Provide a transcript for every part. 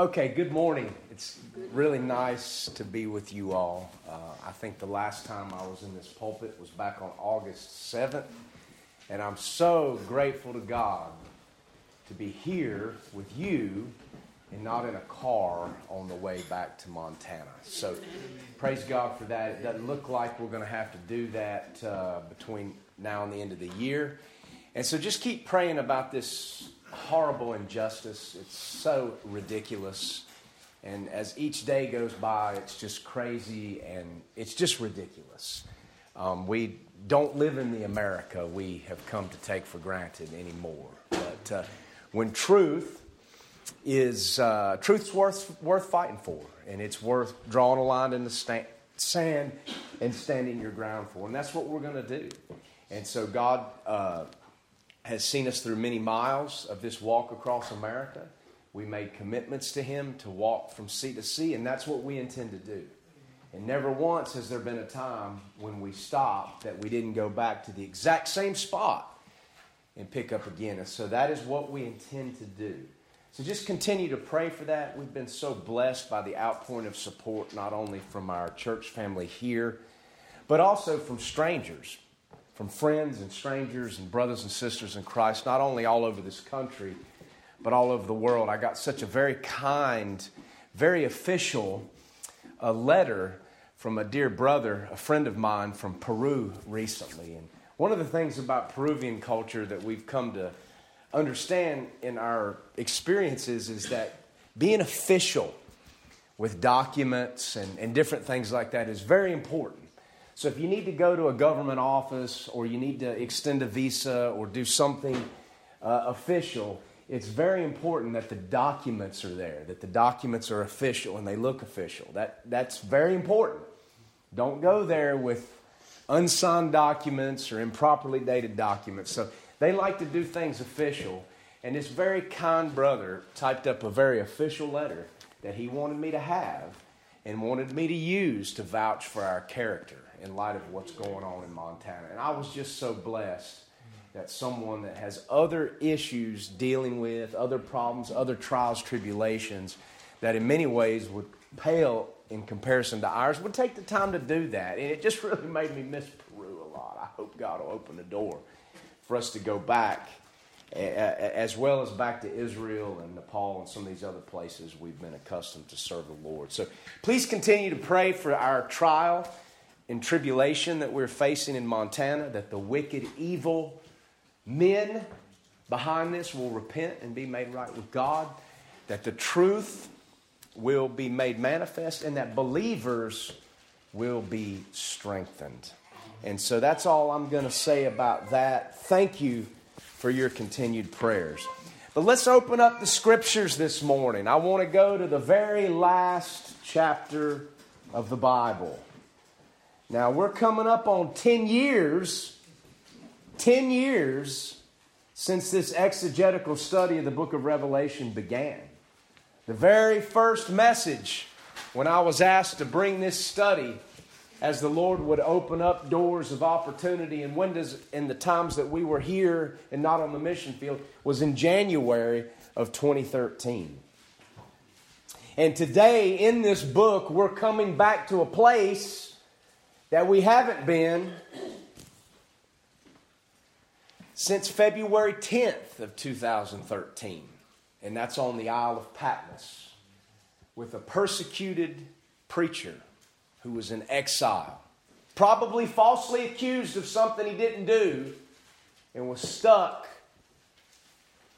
Okay, good morning. It's really nice to be with you all. Uh, I think the last time I was in this pulpit was back on August 7th, and I'm so grateful to God to be here with you and not in a car on the way back to Montana. So praise God for that. It doesn't look like we're going to have to do that uh, between now and the end of the year. And so just keep praying about this horrible injustice. It's so ridiculous. And as each day goes by, it's just crazy and it's just ridiculous. Um, we don't live in the America we have come to take for granted anymore. But uh, when truth is uh, truth's worth worth fighting for, and it's worth drawing a line in the sta- sand and standing your ground for, and that's what we're going to do. And so God uh, has seen us through many miles of this walk across America. We made commitments to Him to walk from sea to sea, and that's what we intend to do. And never once has there been a time when we stopped that we didn't go back to the exact same spot and pick up again. And so that is what we intend to do. So just continue to pray for that. We've been so blessed by the outpouring of support, not only from our church family here, but also from strangers from friends and strangers and brothers and sisters in Christ, not only all over this country, but all over the world. I got such a very kind, very official uh, letter from a dear brother, a friend of mine from Peru recently. And one of the things about Peruvian culture that we've come to understand in our experiences is that being official with documents and, and different things like that is very important. So if you need to go to a government office or you need to extend a visa or do something uh, official, it's very important that the documents are there, that the documents are official and they look official. That, that's very important. Don't go there with unsigned documents or improperly dated documents. So they like to do things official. And this very kind brother typed up a very official letter that he wanted me to have and wanted me to use to vouch for our character in light of what's going on in Montana. And I was just so blessed that someone that has other issues dealing with, other problems, other trials, tribulations, that in many ways would pale in comparison to ours, would take the time to do that. And it just really made me miss Peru a lot. I hope God will open the door for us to go back, as well as back to Israel and Nepal and some of these other places we've been accustomed to serve the Lord. So please continue to pray for our trial in tribulation that we're facing in Montana, that the wicked, evil men behind this will repent and be made right with God, that the truth will be made manifest, and that believers will be strengthened. And so that's all I'm going to say about that. Thank you for your continued prayers. But let's open up the scriptures this morning. I want to go to the very last chapter of the Bible. Now, we're coming up on 10 years, 10 years since this exegetical study of the book of Revelation began. The very first message when I was asked to bring this study as the Lord would open up doors of opportunity and windows in the times that we were here and not on the mission field was in January of 2013. And today in this book, we're coming back to a place that we haven't been since February 10th of 2013. And that's on the Isle of Patmos with a persecuted preacher who was in exile, probably falsely accused of something he didn't do, and was stuck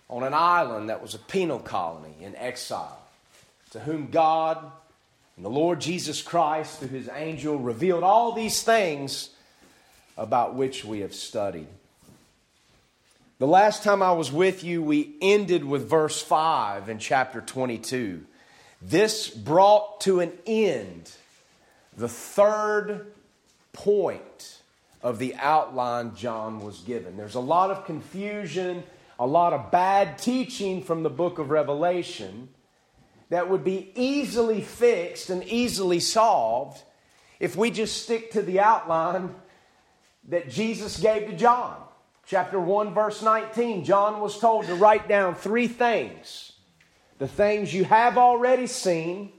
on an island that was a penal colony in exile, to whom God and the Lord Jesus Christ, through his angel, revealed all these things about which we have studied. The last time I was with you, we ended with verse 5 in chapter 22. This brought to an end the third point of the outline John was given. There's a lot of confusion, a lot of bad teaching from the book of Revelation that would be easily fixed and easily solved if we just stick to the outline that Jesus gave to John. Chapter 1, verse 19, John was told to write down three things the things you have already seen,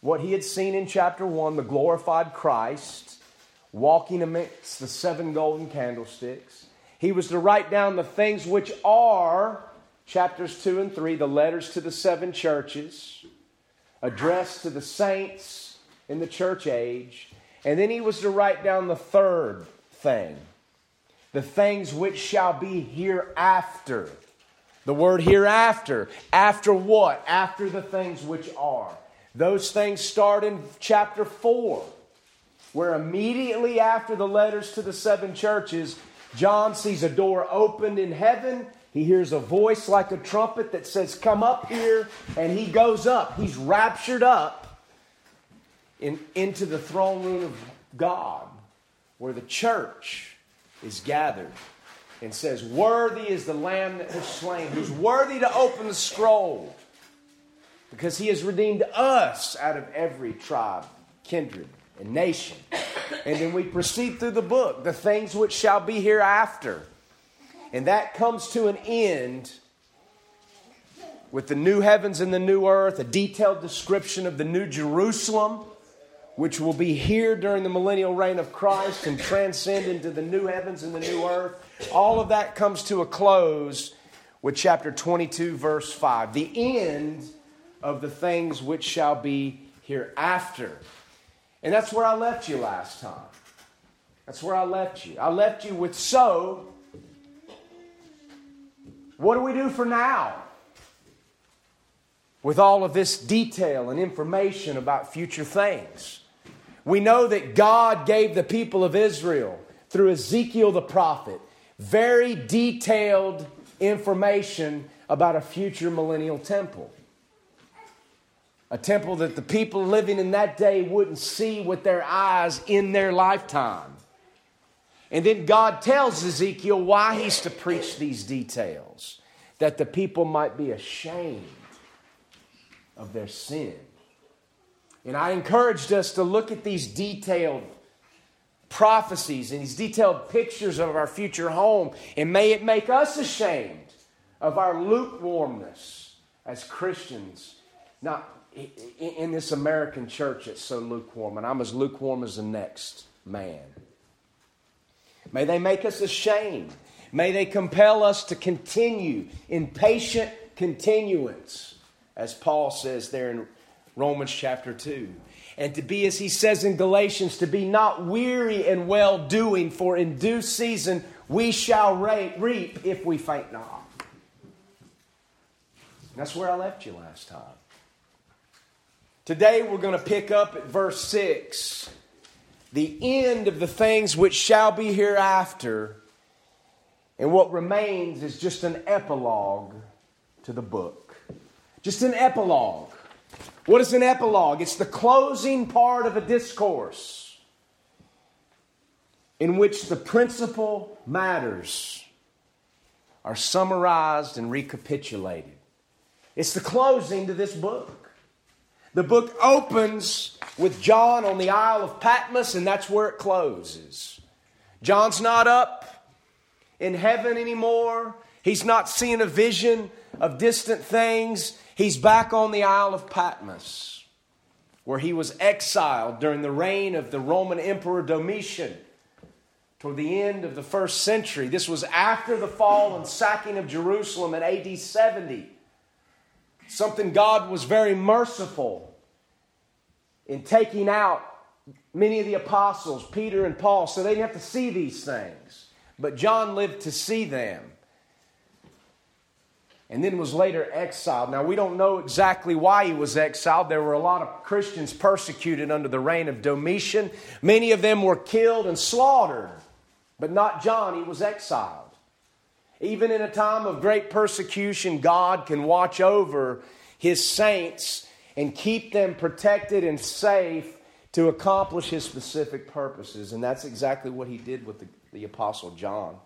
what he had seen in chapter 1, the glorified Christ, walking amidst the seven golden candlesticks. He was to write down the things which are, chapters 2 and 3, the letters to the seven churches, addressed to the saints in the church age. And then he was to write down the third thing the things which shall be hereafter. The word hereafter. After what? After the things which are. Those things start in chapter 4, where immediately after the letters to the seven churches, John sees a door opened in heaven. He hears a voice like a trumpet that says, Come up here. And he goes up. He's raptured up in, into the throne room of God, where the church is gathered and says, Worthy is the Lamb that was slain, who's worthy to open the scroll, because he has redeemed us out of every tribe, kindred, and nation. And then we proceed through the book, the things which shall be hereafter. And that comes to an end with the new heavens and the new earth, a detailed description of the new Jerusalem which will be here during the millennial reign of Christ and transcend into the new heavens and the new earth. All of that comes to a close with chapter 22, verse 5. The end of the things which shall be hereafter. And that's where I left you last time. That's where I left you. I left you with so. What do we do for now? With all of this detail and information about future things. We know that God gave the people of Israel, through Ezekiel the prophet, very detailed information about a future millennial temple. A temple that the people living in that day wouldn't see with their eyes in their lifetime. And then God tells Ezekiel why he's to preach these details that the people might be ashamed of their sin. And I encouraged us to look at these detailed prophecies and these detailed pictures of our future home, and may it make us ashamed of our lukewarmness as Christians, not in this American church that's so lukewarm, and I'm as lukewarm as the next man. May they make us ashamed. May they compel us to continue in patient continuance, as Paul says there in Romans chapter 2. And to be, as he says in Galatians, to be not weary in well doing, for in due season we shall reap if we faint not. That's where I left you last time. Today we're going to pick up at verse 6 the end of the things which shall be hereafter. And what remains is just an epilogue to the book. Just an epilogue. What is an epilogue? It's the closing part of a discourse in which the principal matters are summarized and recapitulated. It's the closing to this book. The book opens with John on the Isle of Patmos, and that's where it closes. John's not up in heaven anymore. He's not seeing a vision of distant things. He's back on the Isle of Patmos, where he was exiled during the reign of the Roman Emperor Domitian toward the end of the first century. This was after the fall and sacking of Jerusalem in AD 70. Something God was very merciful in taking out many of the apostles, Peter and Paul, so they didn't have to see these things. But John lived to see them and then was later exiled. Now, we don't know exactly why he was exiled. There were a lot of Christians persecuted under the reign of Domitian. Many of them were killed and slaughtered, but not John. He was exiled. Even in a time of great persecution, God can watch over his saints and keep them protected and safe to accomplish his specific purposes. And that's exactly what he did with the, the Apostle John.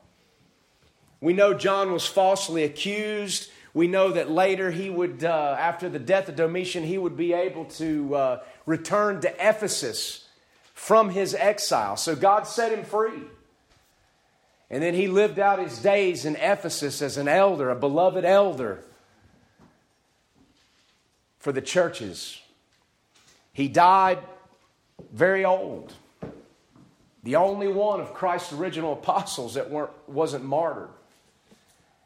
We know John was falsely accused. We know that later he would, uh, after the death of Domitian, he would be able to uh, return to Ephesus from his exile. So God set him free. And then he lived out his days in Ephesus as an elder, a beloved elder. for the churches. He died very old. The only one of Christ's original apostles that weren't, wasn't martyred.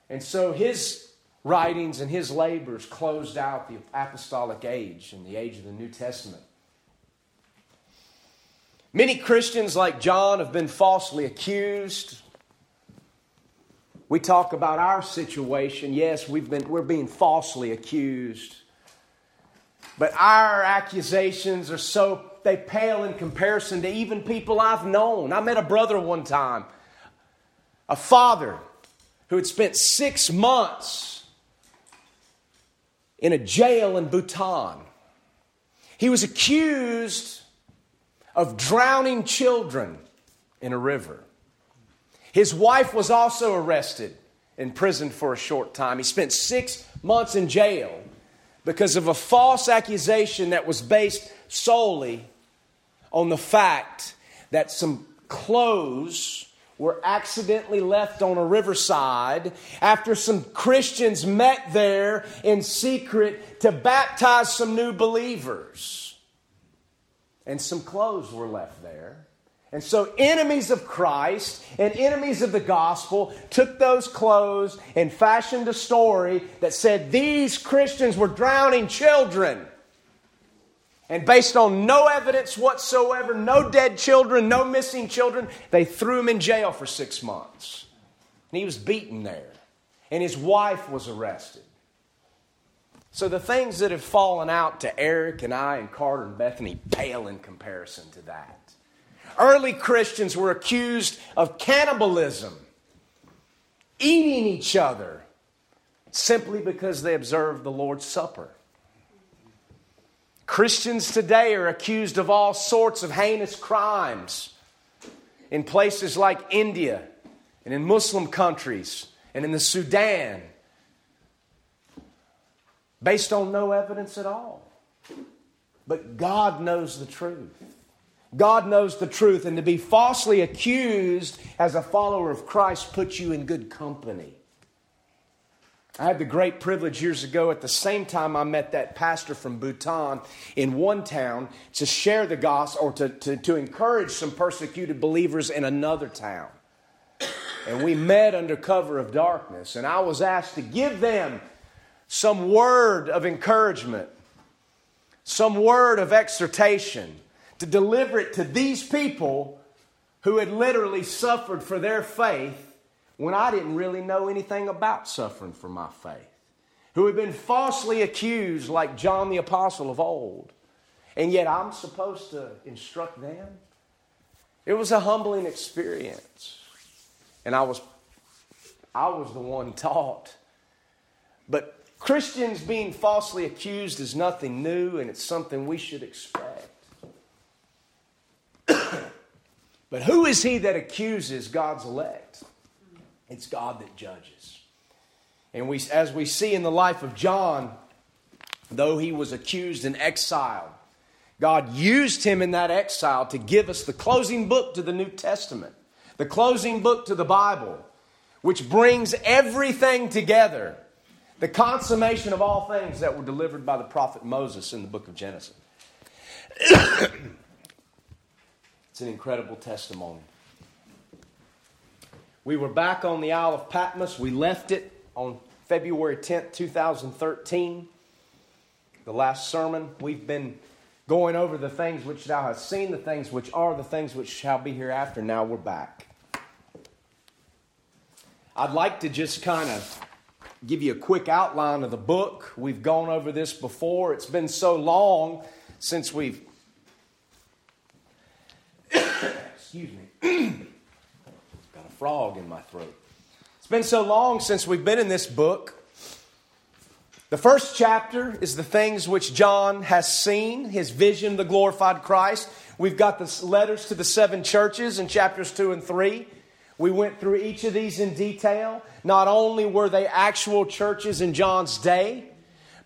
And so his writings and his labors closed out the apostolic age and the age of the New Testament. Many Christians, like John, have been falsely accused. We talk about our situation. Yes, we've been, we're being falsely accused. But our accusations are so, they pale in comparison to even people I've known. I met a brother one time, a father who had spent six months in a jail in Bhutan. He was accused of drowning children in a river. His wife was also arrested imprisoned for a short time. He spent six months in jail because of a false accusation that was based solely on the fact that some clothes were accidentally left on a riverside after some Christians met there in secret to baptize some new believers. And some clothes were left there. And so, enemies of Christ and enemies of the gospel took those clothes and fashioned a story that said these Christians were drowning children. And based on no evidence whatsoever, no dead children, no missing children, they threw him in jail for six months. And he was beaten there. And his wife was arrested. So the things that have fallen out to Eric and I and Carter and Bethany pale in comparison to that. Early Christians were accused of cannibalism, eating each other, simply because they observed the Lord's Supper. Christians today are accused of all sorts of heinous crimes in places like India and in Muslim countries and in the Sudan based on no evidence at all. But God knows the truth. God knows the truth, and to be falsely accused as a follower of Christ puts you in good company. I had the great privilege years ago, at the same time I met that pastor from Bhutan in one town, to share the gospel or to, to, to encourage some persecuted believers in another town. And we met under cover of darkness, and I was asked to give them some word of encouragement, some word of exhortation to deliver it to these people who had literally suffered for their faith when I didn't really know anything about suffering for my faith, who had been falsely accused like John the Apostle of old, and yet I'm supposed to instruct them. It was a humbling experience. And I was I was the one taught. But Christians being falsely accused is nothing new and it's something we should expect. But who is he that accuses God's elect? It's God that judges. And we, as we see in the life of John, though he was accused and exiled, God used him in that exile to give us the closing book to the New Testament, the closing book to the Bible, which brings everything together, the consummation of all things that were delivered by the prophet Moses in the book of Genesis. It's an incredible testimony. We were back on the Isle of Patmos. We left it on February 10th, 2013. The last sermon. We've been going over the things which thou hast seen, the things which are, the things which shall be hereafter. Now we're back. I'd like to just kind of give you a quick outline of the book. We've gone over this before. It's been so long since we've Excuse me. Got a frog in my throat. It's been so long since we've been in this book. The first chapter is the things which John has seen, his vision, the glorified Christ. We've got the letters to the seven churches in chapters 2 and 3. We went through each of these in detail. Not only were they actual churches in John's day,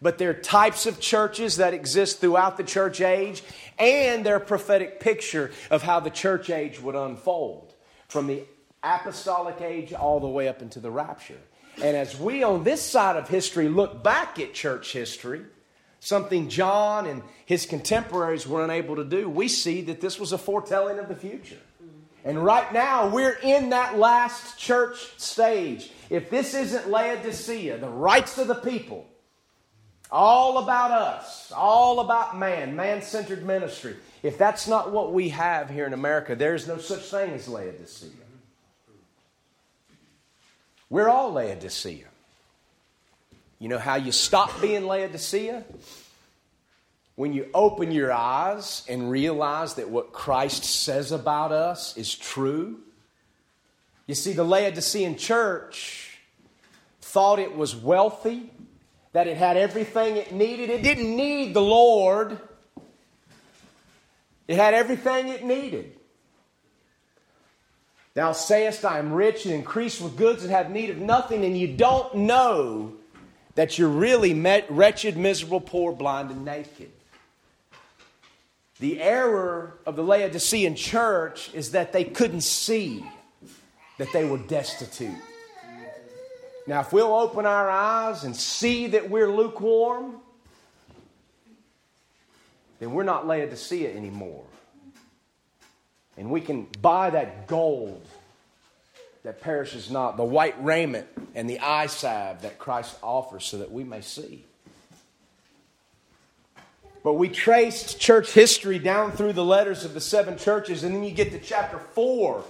but they're types of churches that exist throughout the church age, and they're a prophetic picture of how the church age would unfold from the apostolic age all the way up into the rapture. And as we on this side of history look back at church history, something John and his contemporaries were unable to do, we see that this was a foretelling of the future. And right now, we're in that last church stage. If this isn't Laodicea, the rights of the people, all about us, all about man, man centered ministry, if that's not what we have here in America, there's no such thing as Laodicea. We're all Laodicea. You know how you stop being Laodicea? When you open your eyes and realize that what Christ says about us is true. You see, the Laodicean church thought it was wealthy, that it had everything it needed. It didn't need the Lord, it had everything it needed. Thou sayest, I am rich and increased with goods and have need of nothing, and you don't know that you're really met, wretched, miserable, poor, blind, and naked. The error of the Laodicean church is that they couldn't see that they were destitute. Now, if we'll open our eyes and see that we're lukewarm, then we're not Laodicea anymore. And we can buy that gold that perishes not, the white raiment and the eye salve that Christ offers so that we may see. But we traced church history down through the letters of the seven churches, and then you get to chapter 4,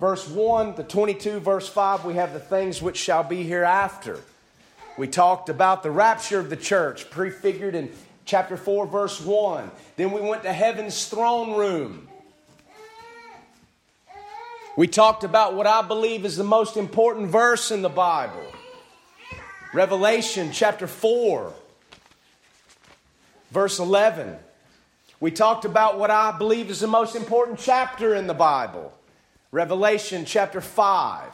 verse 1 to 22, verse 5, we have the things which shall be hereafter. We talked about the rapture of the church, prefigured in chapter 4, verse 1. Then we went to heaven's throne room. We talked about what I believe is the most important verse in the Bible Revelation chapter 4, verse 11. We talked about what I believe is the most important chapter in the Bible Revelation chapter 5.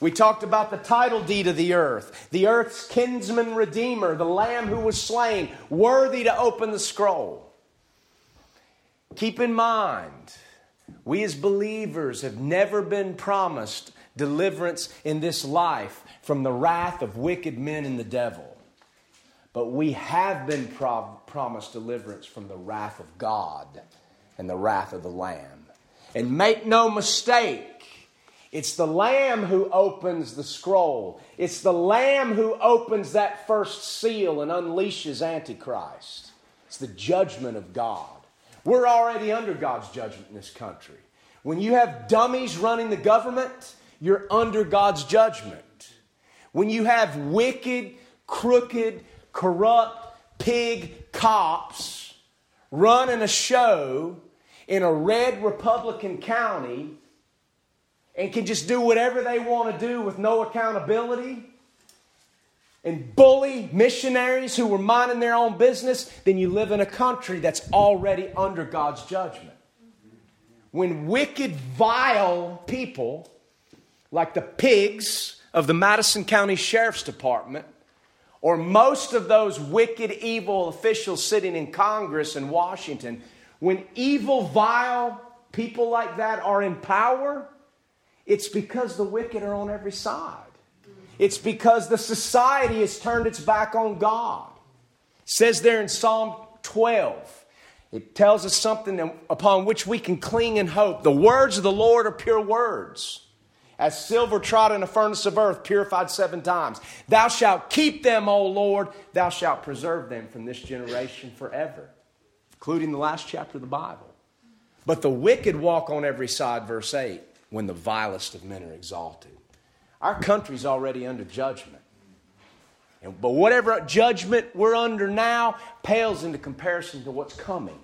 We talked about the title deed of the earth, the earth's kinsman redeemer, the lamb who was slain, worthy to open the scroll. Keep in mind, we as believers have never been promised deliverance in this life from the wrath of wicked men and the devil. But we have been pro- promised deliverance from the wrath of God and the wrath of the Lamb. And make no mistake, it's the Lamb who opens the scroll. It's the Lamb who opens that first seal and unleashes Antichrist. It's the judgment of God. We're already under God's judgment in this country. When you have dummies running the government, you're under God's judgment. When you have wicked, crooked, corrupt, pig cops running a show in a red Republican county and can just do whatever they want to do with no accountability, and bully missionaries who were minding their own business, then you live in a country that's already under God's judgment. When wicked, vile people, like the pigs of the Madison County Sheriff's Department, or most of those wicked, evil officials sitting in Congress in Washington, when evil, vile people like that are in power, it's because the wicked are on every side. It's because the society has turned its back on God. It says there in Psalm 12, it tells us something upon which we can cling and hope. The words of the Lord are pure words, as silver tried in a furnace of earth, purified seven times. Thou shalt keep them, O Lord, thou shalt preserve them from this generation forever, including the last chapter of the Bible. But the wicked walk on every side, verse 8, when the vilest of men are exalted. Our country's already under judgment. But whatever judgment we're under now pales into comparison to what's coming.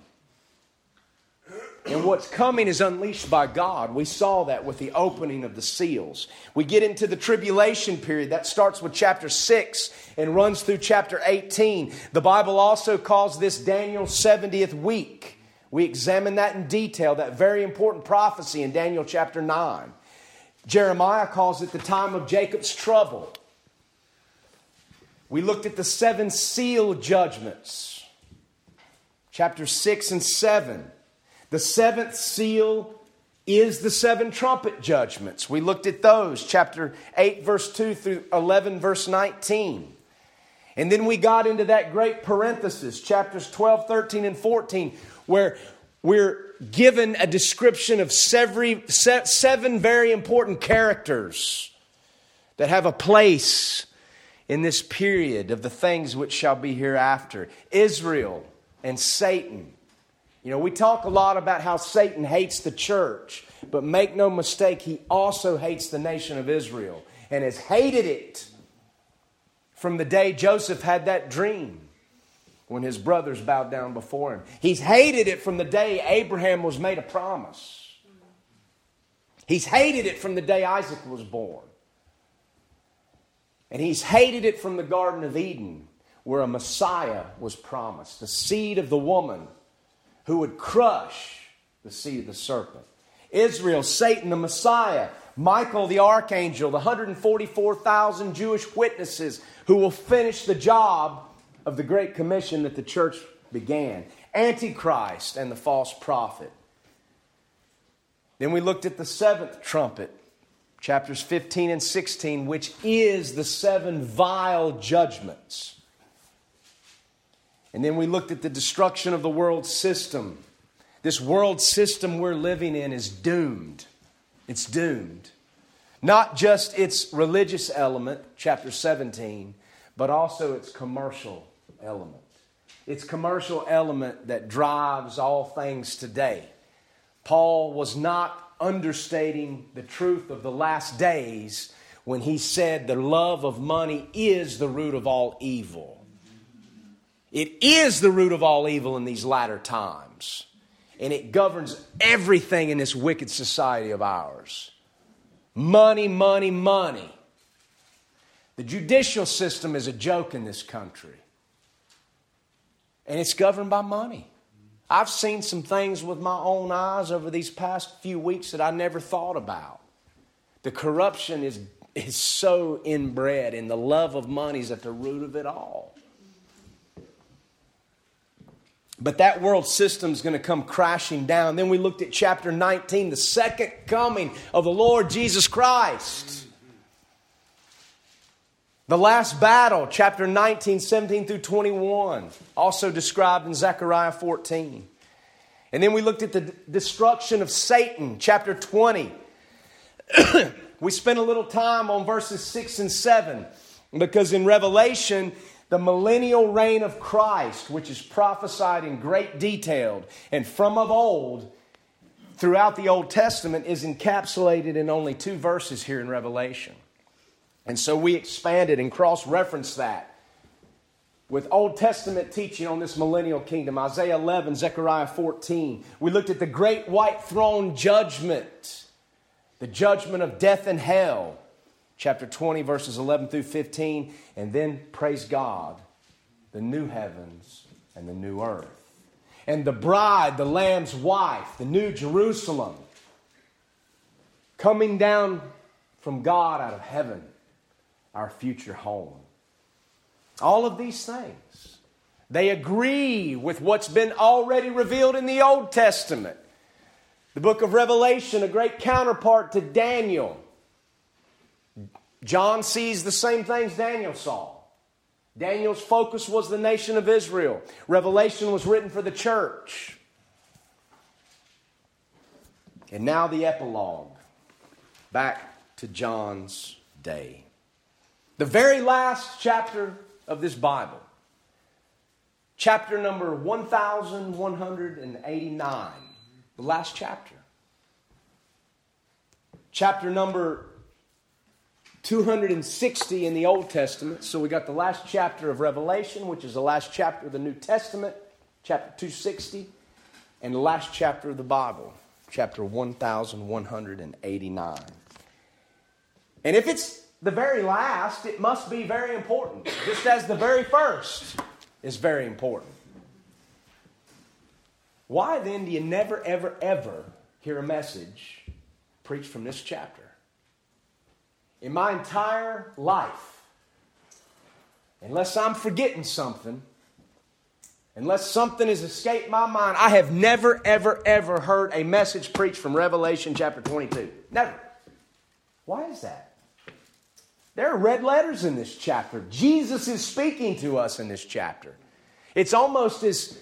And what's coming is unleashed by God. We saw that with the opening of the seals. We get into the tribulation period. That starts with chapter 6 and runs through chapter 18. The Bible also calls this Daniel's 70th week. We examine that in detail, that very important prophecy in Daniel chapter 9. Jeremiah calls it the time of Jacob's trouble. We looked at the seven seal judgments, chapter 6 and 7. The seventh seal is the seven trumpet judgments. We looked at those, chapter 8, verse 2 through 11, verse 19. And then we got into that great parenthesis, chapters 12, 13, and 14, where we're given a description of seven very important characters that have a place in this period of the things which shall be hereafter Israel and Satan. You know, we talk a lot about how Satan hates the church, but make no mistake, he also hates the nation of Israel and has hated it from the day Joseph had that dream when his brothers bowed down before him. He's hated it from the day Abraham was made a promise. He's hated it from the day Isaac was born. And he's hated it from the Garden of Eden, where a Messiah was promised, the seed of the woman who would crush the seed of the serpent. Israel, Satan, the Messiah, Michael, the archangel, the 144,000 Jewish witnesses who will finish the job of the Great Commission that the church began Antichrist and the false prophet. Then we looked at the seventh trumpet, chapters 15 and 16, which is the seven vial judgments. And then we looked at the destruction of the world system. This world system we're living in is doomed. It's doomed. Not just its religious element, chapter 17, but also its commercial element. Its commercial element that drives all things today. Paul was not understating the truth of the last days when he said the love of money is the root of all evil. It is the root of all evil in these latter times. And it governs everything in this wicked society of ours. Money, money, money. The judicial system is a joke in this country and it's governed by money. I've seen some things with my own eyes over these past few weeks that I never thought about. The corruption is, is so inbred, and the love of money is at the root of it all. But that world system is going to come crashing down. Then we looked at chapter 19, the second coming of the Lord Jesus Christ. The last battle, chapter 19, 17 through 21, also described in Zechariah 14. And then we looked at the destruction of Satan, chapter 20. we spent a little time on verses 6 and 7 because in Revelation, the millennial reign of Christ, which is prophesied in great detail and from of old throughout the Old Testament, is encapsulated in only two verses here in Revelation. And so we expanded and cross referenced that with Old Testament teaching on this millennial kingdom Isaiah 11, Zechariah 14. We looked at the great white throne judgment, the judgment of death and hell, chapter 20, verses 11 through 15. And then, praise God, the new heavens and the new earth. And the bride, the Lamb's wife, the new Jerusalem, coming down from God out of heaven our future home. All of these things, they agree with what's been already revealed in the Old Testament. The book of Revelation, a great counterpart to Daniel. John sees the same things Daniel saw. Daniel's focus was the nation of Israel. Revelation was written for the church. And now the epilogue back to John's day. The very last chapter of this Bible, chapter number 1189, the last chapter. Chapter number 260 in the Old Testament. So we got the last chapter of Revelation, which is the last chapter of the New Testament, chapter 260, and the last chapter of the Bible, chapter 1189. And if it's the very last, it must be very important, just as the very first is very important. Why then do you never, ever, ever hear a message preached from this chapter? In my entire life, unless I'm forgetting something, unless something has escaped my mind, I have never, ever, ever heard a message preached from Revelation chapter 22. Never. Why is that? There are red letters in this chapter. Jesus is speaking to us in this chapter. It's almost as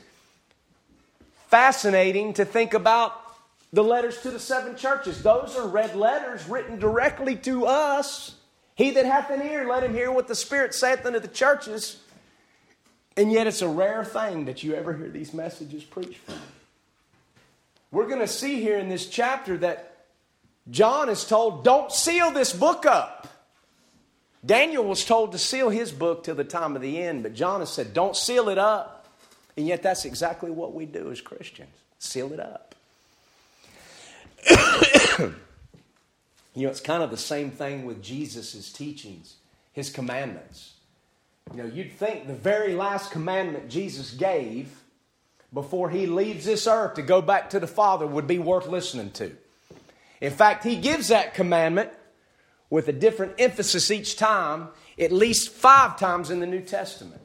fascinating to think about the letters to the seven churches. Those are red letters written directly to us. He that hath an ear, let him hear what the Spirit saith unto the churches. And yet, it's a rare thing that you ever hear these messages preached from. We're going to see here in this chapter that John is told, don't seal this book up. Daniel was told to seal his book till the time of the end, but John has said, don't seal it up. And yet, that's exactly what we do as Christians seal it up. you know, it's kind of the same thing with Jesus' teachings, his commandments. You know, you'd think the very last commandment Jesus gave before he leaves this earth to go back to the Father would be worth listening to. In fact, he gives that commandment with a different emphasis each time, at least five times in the New Testament.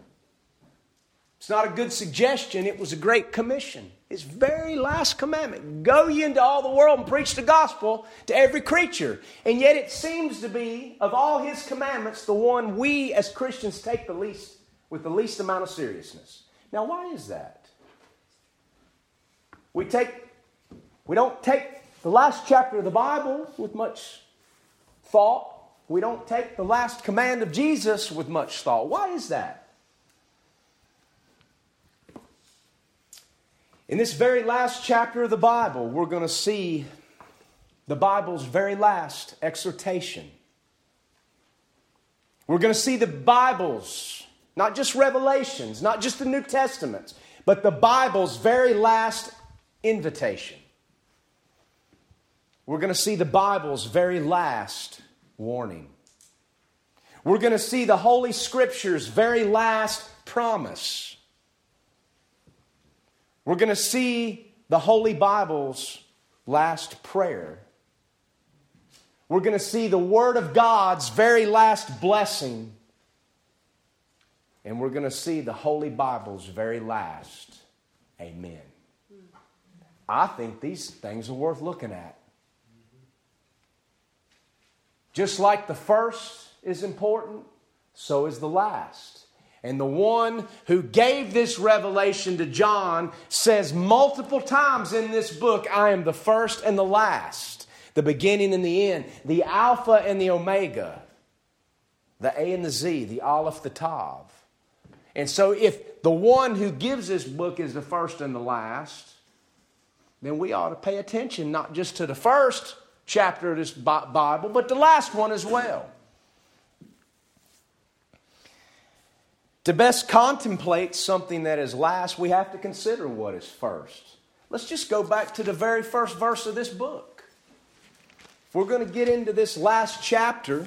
It's not a good suggestion, it was a great commission. His very last commandment go ye into all the world and preach the gospel to every creature. And yet it seems to be, of all his commandments, the one we as Christians take the least, with the least amount of seriousness. Now, why is that? We take, we don't take the last chapter of the Bible with much thought. We don't take the last command of Jesus with much thought. Why is that? In this very last chapter of the Bible, we're going to see the Bible's very last exhortation. We're going to see the Bible's, not just revelations, not just the New Testament, but the Bible's very last invitation. We're going to see the Bible's very last warning. We're going to see the Holy Scripture's very last promise. We're going to see the Holy Bible's last prayer. We're going to see the Word of God's very last blessing. And we're going to see the Holy Bible's very last amen. I think these things are worth looking at. Just like the first is important, so is the last. And the one who gave this revelation to John says multiple times in this book, I am the first and the last, the beginning and the end, the Alpha and the Omega, the A and the Z, the Aleph, the Tav. And so, if the one who gives this book is the first and the last, then we ought to pay attention not just to the first chapter of this Bible, but the last one as well. To best contemplate something that is last, we have to consider what is first. Let's just go back to the very first verse of this book. If we're going to get into this last chapter,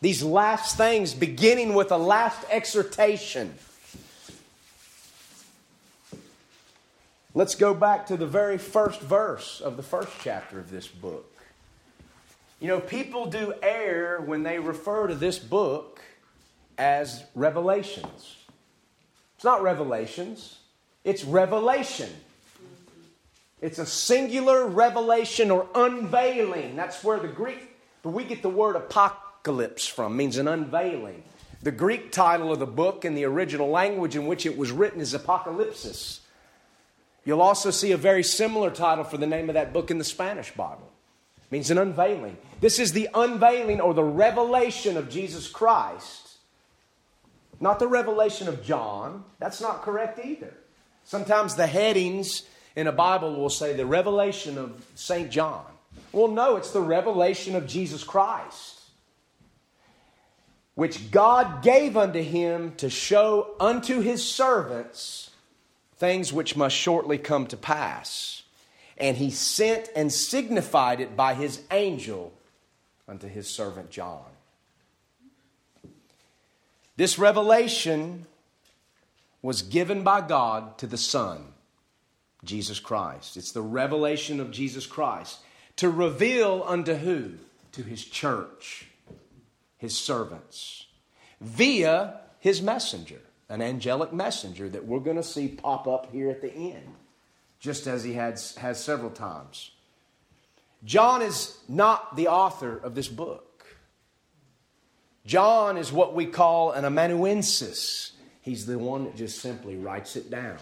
these last things, beginning with a last exhortation, let's go back to the very first verse of the first chapter of this book. You know, people do err when they refer to this book as revelations. It's not revelations, it's revelation. It's a singular revelation or unveiling. That's where the Greek, but we get the word apocalypse from, means an unveiling. The Greek title of the book in the original language in which it was written is Apocalypsis. You'll also see a very similar title for the name of that book in the Spanish Bible means an unveiling. This is the unveiling or the revelation of Jesus Christ. Not the revelation of John. That's not correct either. Sometimes the headings in a Bible will say the revelation of St. John. Well, no, it's the revelation of Jesus Christ, which God gave unto him to show unto his servants things which must shortly come to pass and he sent and signified it by his angel unto his servant John. This revelation was given by God to the Son, Jesus Christ. It's the revelation of Jesus Christ to reveal unto who? To his church, his servants, via his messenger, an angelic messenger that we're going to see pop up here at the end just as he has, has several times. John is not the author of this book. John is what we call an amanuensis. He's the one that just simply writes it down.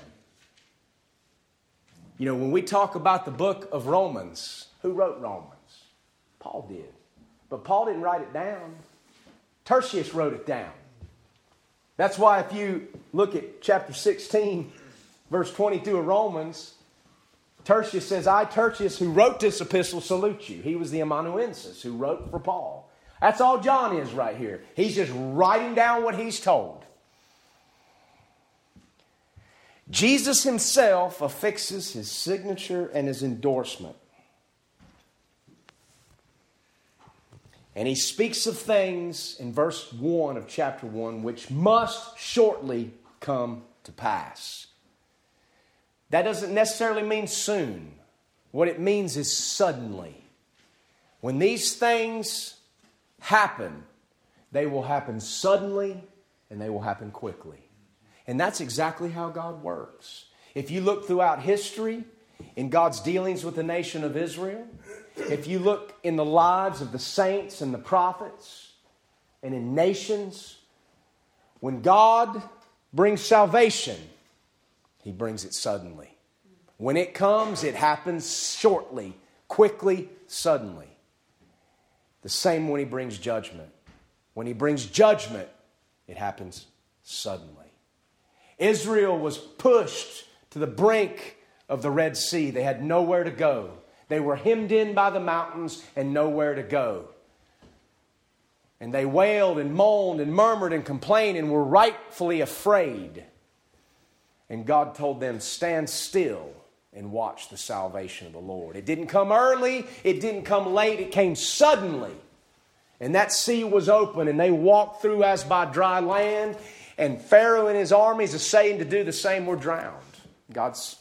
You know, when we talk about the book of Romans, who wrote Romans? Paul did. But Paul didn't write it down, Tertius wrote it down. That's why if you look at chapter 16, verse 22 of Romans, Tertius says, I, Tertius, who wrote this epistle, salute you. He was the amanuensis who wrote for Paul. That's all John is right here. He's just writing down what he's told. Jesus himself affixes his signature and his endorsement. And he speaks of things in verse 1 of chapter 1 which must shortly come to pass. That doesn't necessarily mean soon. What it means is suddenly. When these things happen, they will happen suddenly and they will happen quickly. And that's exactly how God works. If you look throughout history in God's dealings with the nation of Israel, if you look in the lives of the saints and the prophets and in nations, when God brings salvation, He brings it suddenly. When it comes, it happens shortly, quickly, suddenly. The same when He brings judgment. When He brings judgment, it happens suddenly. Israel was pushed to the brink of the Red Sea, they had nowhere to go. They were hemmed in by the mountains and nowhere to go. And they wailed and moaned and murmured and complained and were rightfully afraid. And God told them, Stand still and watch the salvation of the Lord. It didn't come early, it didn't come late, it came suddenly. And that sea was open, and they walked through as by dry land. And Pharaoh and his armies, saying to do the same, were drowned. God's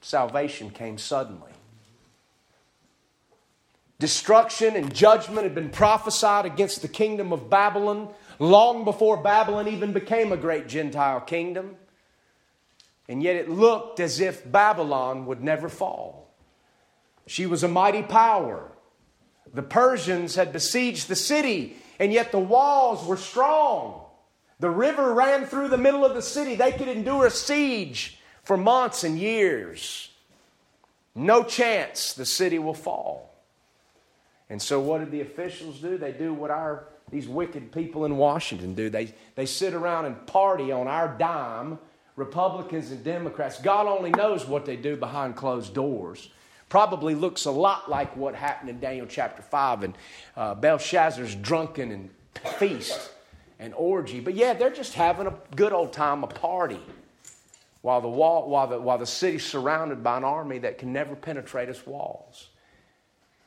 salvation came suddenly. Destruction and judgment had been prophesied against the kingdom of Babylon long before Babylon even became a great Gentile kingdom. And yet it looked as if Babylon would never fall. She was a mighty power. The Persians had besieged the city, and yet the walls were strong. The river ran through the middle of the city. They could endure a siege for months and years. No chance the city will fall. And so, what did the officials do? They do what our these wicked people in Washington do. They, they sit around and party on our dime, Republicans and Democrats. God only knows what they do behind closed doors. Probably looks a lot like what happened in Daniel chapter 5 and uh, Belshazzar's drunken and feast and orgy. But yeah, they're just having a good old time, a party, while the, wall, while the, while the city's surrounded by an army that can never penetrate its walls.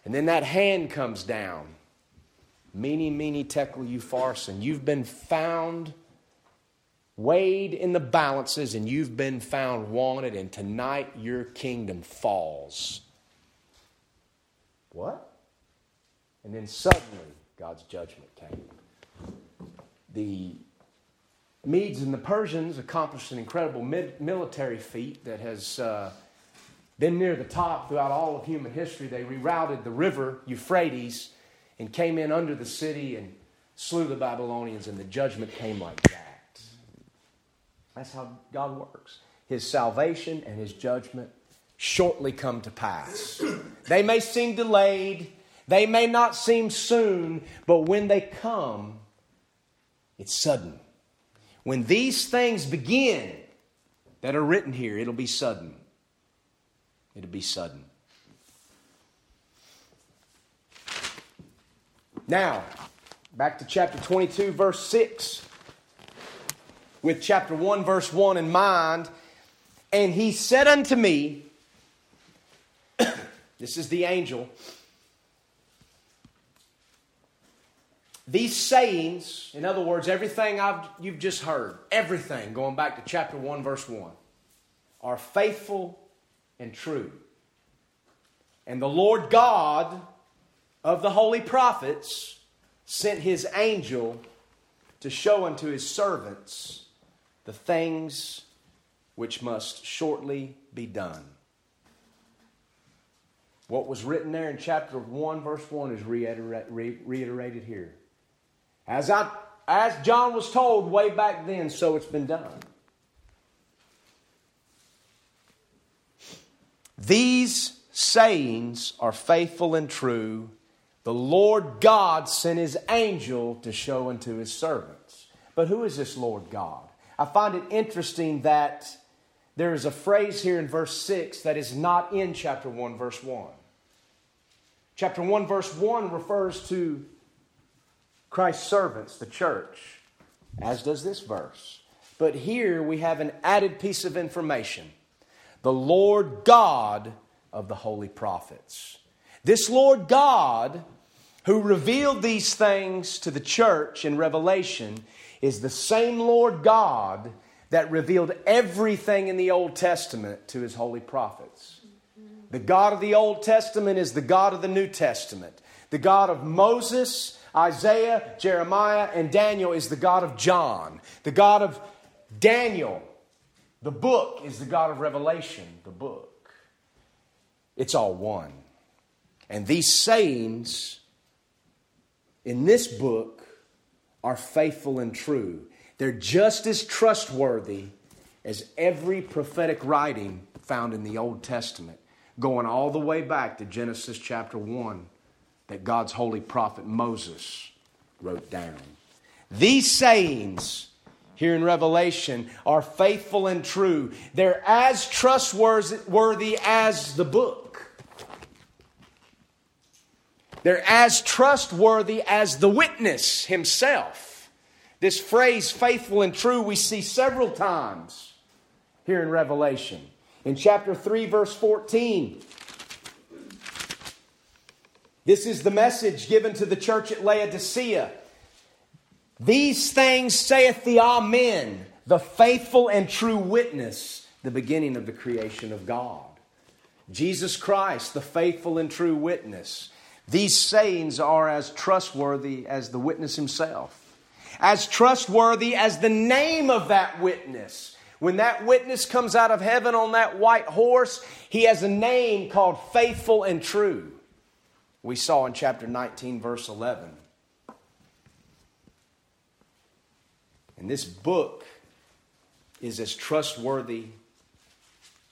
And then that hand comes down. Mene, mene, tekel, upharsin. You've been found, weighed in the balances, and you've been found wanted, and tonight your kingdom falls. What? And then suddenly, God's judgment came. The Medes and the Persians accomplished an incredible military feat that has. Uh, been near the top throughout all of human history. They rerouted the river Euphrates and came in under the city and slew the Babylonians, and the judgment came like that. That's how God works. His salvation and his judgment shortly come to pass. They may seem delayed, they may not seem soon, but when they come, it's sudden. When these things begin that are written here, it'll be sudden. It'll be sudden. Now, back to chapter 22, verse 6. With chapter 1, verse 1 in mind. And he said unto me, This is the angel. These sayings, in other words, everything I've, you've just heard, everything, going back to chapter 1, verse 1, are faithful and true. And the Lord God of the holy prophets sent his angel to show unto his servants the things which must shortly be done. What was written there in chapter 1, verse 1 is reiterated here. As, I, as John was told way back then, so it's been done. These sayings are faithful and true. The Lord God sent his angel to show unto his servants. But who is this Lord God? I find it interesting that there is a phrase here in verse 6 that is not in chapter 1, verse 1. Chapter 1, verse 1 refers to Christ's servants, the church, as does this verse. But here we have an added piece of information the Lord God of the holy prophets. This Lord God, who revealed these things to the church in Revelation, is the same Lord God that revealed everything in the Old Testament to his holy prophets. The God of the Old Testament is the God of the New Testament. The God of Moses, Isaiah, Jeremiah, and Daniel is the God of John. The God of Daniel, the book, is the God of Revelation, the book. It's all one. And these sayings in this book are faithful and true. They're just as trustworthy as every prophetic writing found in the Old Testament, going all the way back to Genesis chapter 1 that God's holy prophet Moses wrote down. These sayings here in Revelation are faithful and true. They're as trustworthy as the book. They're as trustworthy as the witness himself. This phrase, faithful and true, we see several times here in Revelation. In chapter 3, verse 14, this is the message given to the church at Laodicea. These things saith the Amen, the faithful and true witness, the beginning of the creation of God. Jesus Christ, the faithful and true witness. These sayings are as trustworthy as the witness himself, as trustworthy as the name of that witness. When that witness comes out of heaven on that white horse, he has a name called faithful and true. We saw in chapter 19, verse 11. And this book is as trustworthy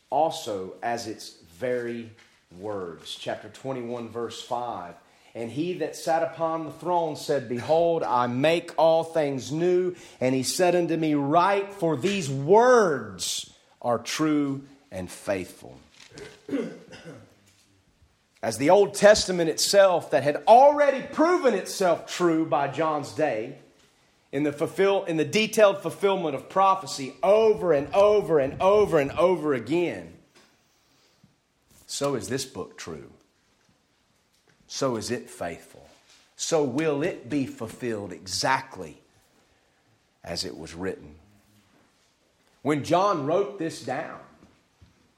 also as its very words. Chapter 21, verse 5. And he that sat upon the throne said, Behold, I make all things new. And he said unto me, Write, for these words are true and faithful. As the Old Testament itself, that had already proven itself true by John's day, in the, fulfill, in the detailed fulfillment of prophecy over and over and over and over again, so is this book true. So is it faithful. So will it be fulfilled exactly as it was written. When John wrote this down,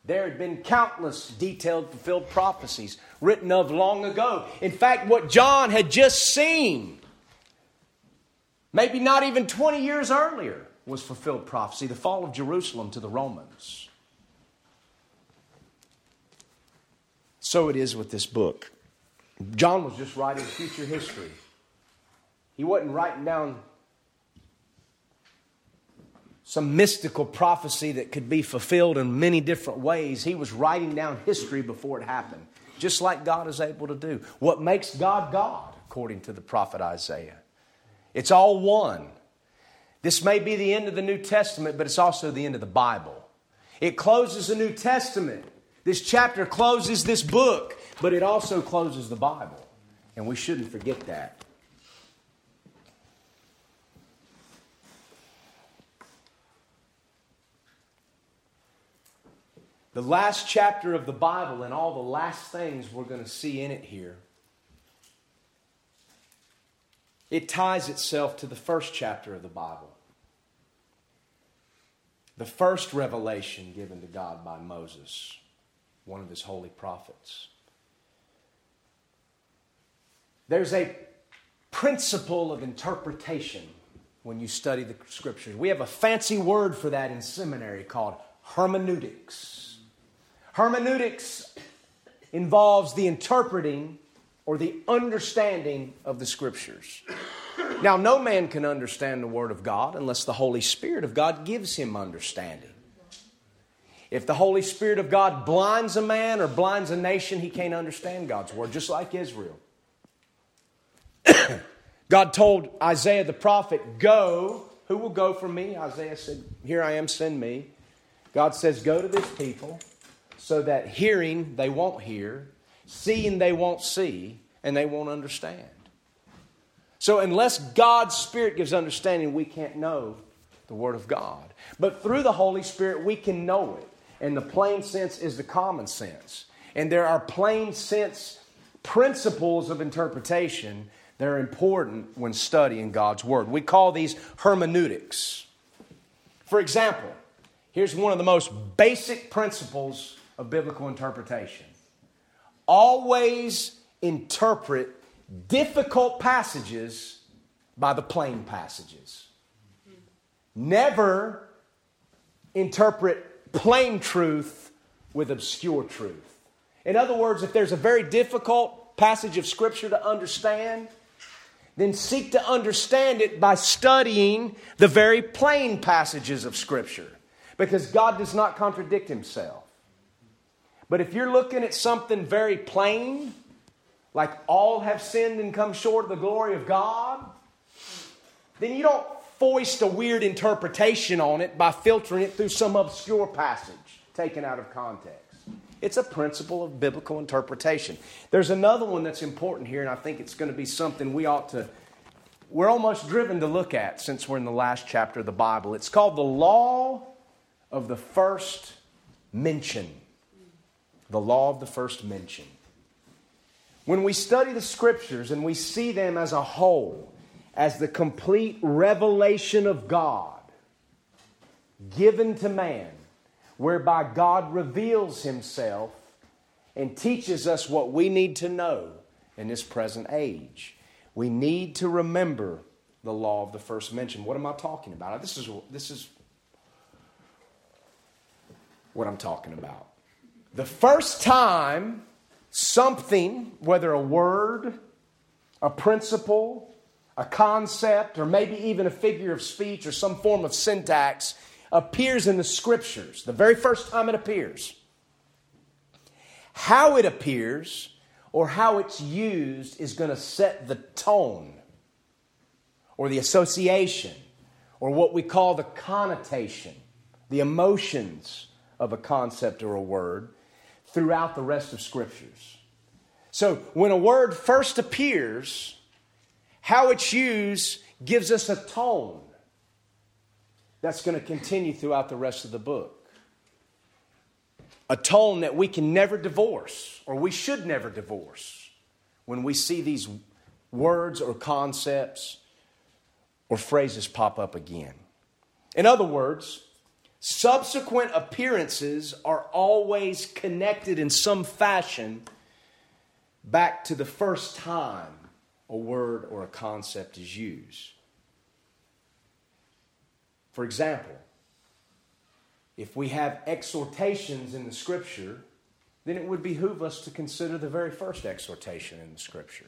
there had been countless detailed fulfilled prophecies written of long ago. In fact, what John had just seen, maybe not even 20 years earlier, was fulfilled prophecy the fall of Jerusalem to the Romans. So it is with this book. John was just writing future history. He wasn't writing down some mystical prophecy that could be fulfilled in many different ways. He was writing down history before it happened, just like God is able to do. What makes God God, according to the prophet Isaiah? It's all one. This may be the end of the New Testament, but it's also the end of the Bible. It closes the New Testament this chapter closes this book, but it also closes the Bible. And we shouldn't forget that. The last chapter of the Bible and all the last things we're going to see in it here, it ties itself to the first chapter of the Bible. The first revelation given to God by Moses one of his holy prophets. There's a principle of interpretation when you study the scriptures. We have a fancy word for that in seminary called hermeneutics. Hermeneutics involves the interpreting or the understanding of the scriptures. Now, no man can understand the Word of God unless the Holy Spirit of God gives him understanding. If the Holy Spirit of God blinds a man or blinds a nation, he can't understand God's Word, just like Israel. God told Isaiah the prophet, Go. Who will go for me? Isaiah said, Here I am, send me. God says, Go to this people so that hearing they won't hear, seeing they won't see, and they won't understand. So, unless God's Spirit gives understanding, we can't know the Word of God. But through the Holy Spirit, we can know it. And the plain sense is the common sense. And there are plain sense principles of interpretation that are important when studying God's Word. We call these hermeneutics. For example, here's one of the most basic principles of biblical interpretation always interpret difficult passages by the plain passages. Never interpret plain truth with obscure truth. In other words, if there's a very difficult passage of Scripture to understand, then seek to understand it by studying the very plain passages of Scripture. Because God does not contradict Himself. But if you're looking at something very plain, like all have sinned and come short of the glory of God, then you don't foist a weird interpretation on it by filtering it through some obscure passage taken out of context. It's a principle of biblical interpretation. There's another one that's important here, and I think it's going to be something we ought to, we're almost driven to look at since we're in the last chapter of the Bible. It's called the law of the first mention. The law of the first mention. When we study the scriptures and we see them as a whole, as the complete revelation of God given to man, whereby God reveals himself and teaches us what we need to know in this present age. We need to remember the law of the first mention. What am I talking about? This is, this is what I'm talking about. The first time something, whether a word, a principle, a concept, or maybe even a figure of speech or some form of syntax appears in the scriptures, the very first time it appears, how it appears or how it's used is going to set the tone or the association or what we call the connotation, the emotions of a concept or a word throughout the rest of scriptures. So when a word first appears, how it's used gives us a tone that's going to continue throughout the rest of the book. A tone that we can never divorce, or we should never divorce, when we see these words or concepts or phrases pop up again. In other words, subsequent appearances are always connected in some fashion back to the first time a word or a concept is used. For example, if we have exhortations in the scripture, then it would behoove us to consider the very first exhortation in the scripture.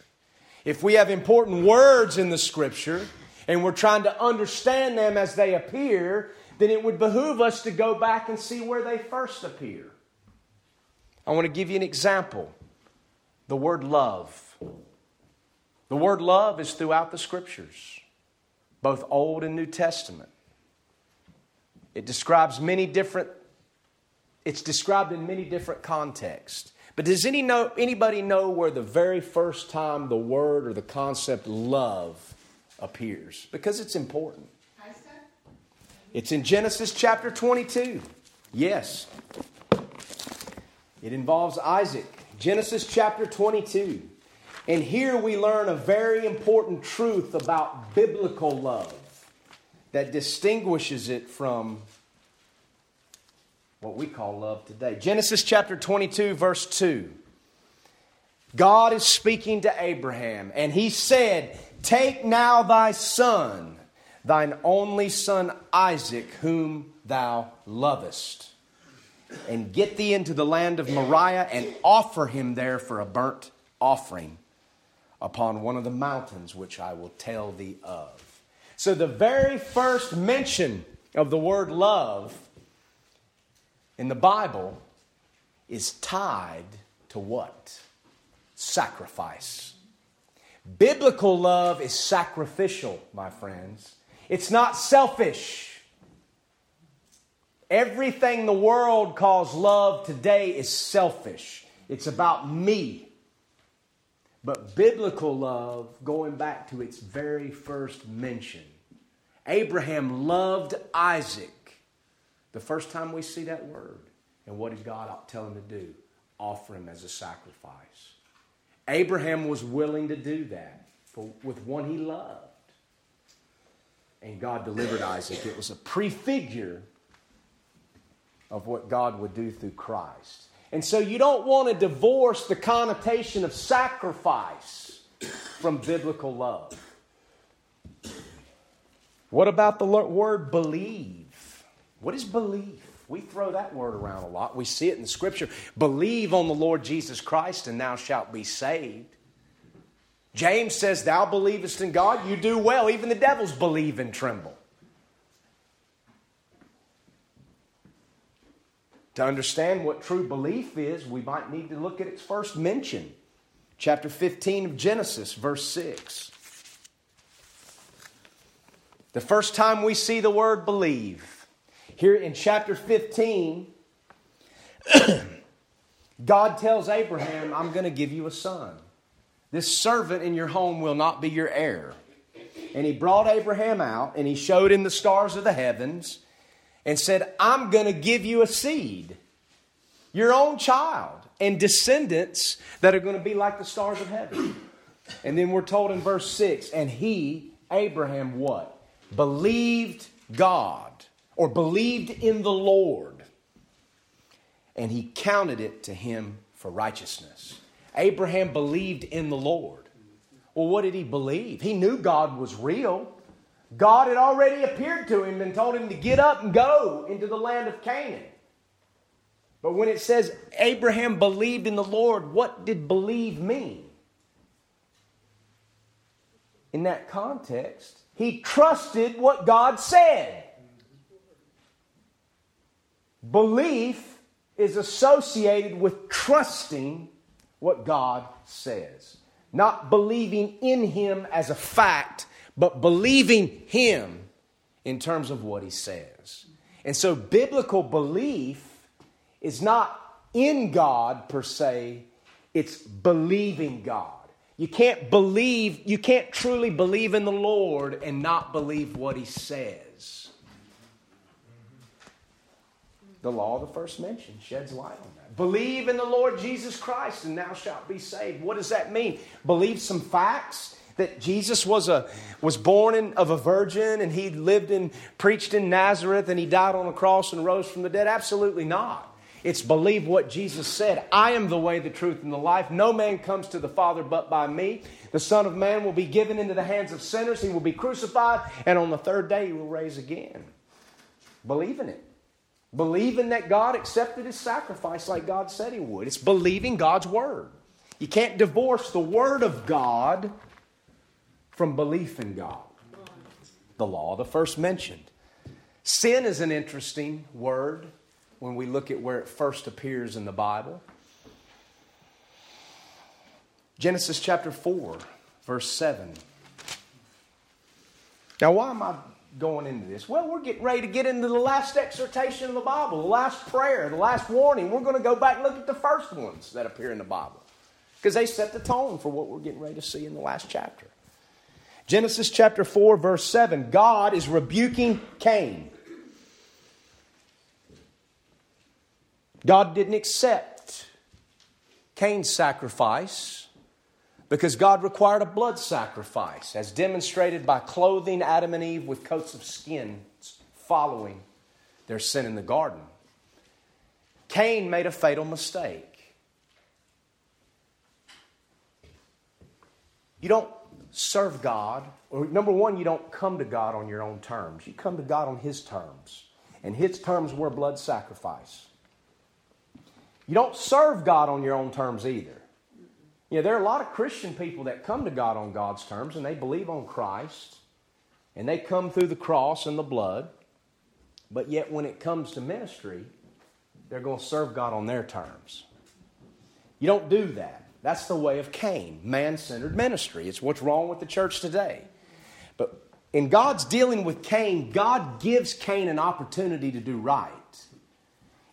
If we have important words in the scripture and we're trying to understand them as they appear, then it would behoove us to go back and see where they first appear. I want to give you an example the word love. The word love is throughout the scriptures, both Old and New Testament. It describes many different it's described in many different contexts. But does any know, anybody know where the very first time the word or the concept love appears? Because it's important. It's in Genesis chapter 22. Yes. It involves Isaac. Genesis chapter 22. And here we learn a very important truth about biblical love that distinguishes it from what we call love today. Genesis chapter 22, verse 2. God is speaking to Abraham, and he said, Take now thy son thine only son Isaac, whom thou lovest, and get thee into the land of Moriah and offer him there for a burnt offering upon one of the mountains which I will tell thee of. So, the very first mention of the word love in the Bible is tied to what? Sacrifice. Biblical love is sacrificial, my friends. It's not selfish. Everything the world calls love today is selfish. It's about me. But biblical love, going back to its very first mention, Abraham loved Isaac. The first time we see that word. And what did God tell him to do? Offer him as a sacrifice. Abraham was willing to do that for, with one he loved. And God delivered Isaac. It was a prefigure of what God would do through Christ. And so you don't want to divorce the connotation of sacrifice from biblical love. What about the word believe? What is belief? We throw that word around a lot. We see it in the scripture. Believe on the Lord Jesus Christ and thou shalt be saved. James says, Thou believest in God, you do well. Even the devils believe and tremble. To understand what true belief is, we might need to look at its first mention. Chapter 15 of Genesis, verse 6. The first time we see the word believe, here in chapter 15, God tells Abraham, I'm going to give you a son. This servant in your home will not be your heir. And he brought Abraham out and he showed him the stars of the heavens and said, I'm going to give you a seed, your own child, and descendants that are going to be like the stars of heaven. And then we're told in verse 6 and he, Abraham, what? Believed God or believed in the Lord, and he counted it to him for righteousness. Abraham believed in the Lord. Well, what did he believe? He knew God was real. God had already appeared to him and told him to get up and go into the land of Canaan. But when it says Abraham believed in the Lord, what did believe mean? In that context, he trusted what God said. Belief is associated with trusting what God says. Not believing in Him as a fact, but believing Him in terms of what He says. And so, biblical belief is not in God per se, it's believing God. You can't believe, you can't truly believe in the Lord and not believe what He says. The law of the first mention sheds light on that. Believe in the Lord Jesus Christ and thou shalt be saved. What does that mean? Believe some facts that Jesus was a was born in, of a virgin and he lived and preached in Nazareth and he died on a cross and rose from the dead? Absolutely not. It's believe what Jesus said. I am the way, the truth, and the life. No man comes to the Father but by me. The Son of Man will be given into the hands of sinners. He will be crucified, and on the third day he will rise again. Believe in it. Believing that God accepted his sacrifice like God said he would. It's believing God's word. You can't divorce the word of God from belief in God. The law, the first mentioned. Sin is an interesting word when we look at where it first appears in the Bible. Genesis chapter 4, verse 7. Now, why am I going into this? Well, we're getting ready to get into the last exhortation of the Bible, the last prayer, the last warning. We're going to go back and look at the first ones that appear in the Bible because they set the tone for what we're getting ready to see in the last chapter. Genesis chapter 4, verse 7 God is rebuking Cain. God didn't accept Cain's sacrifice because God required a blood sacrifice, as demonstrated by clothing Adam and Eve with coats of skin following their sin in the garden. Cain made a fatal mistake. You don't serve God, number one, you don't come to God on your own terms. You come to God on His terms. And His terms were blood sacrifice. You don't serve God on your own terms either. You know, there are a lot of Christian people that come to God on God's terms and they believe on Christ and they come through the cross and the blood, but yet when it comes to ministry, they're going to serve God on their terms. You don't do that. That's the way of Cain, man centered ministry. It's what's wrong with the church today. But in God's dealing with Cain, God gives Cain an opportunity to do right.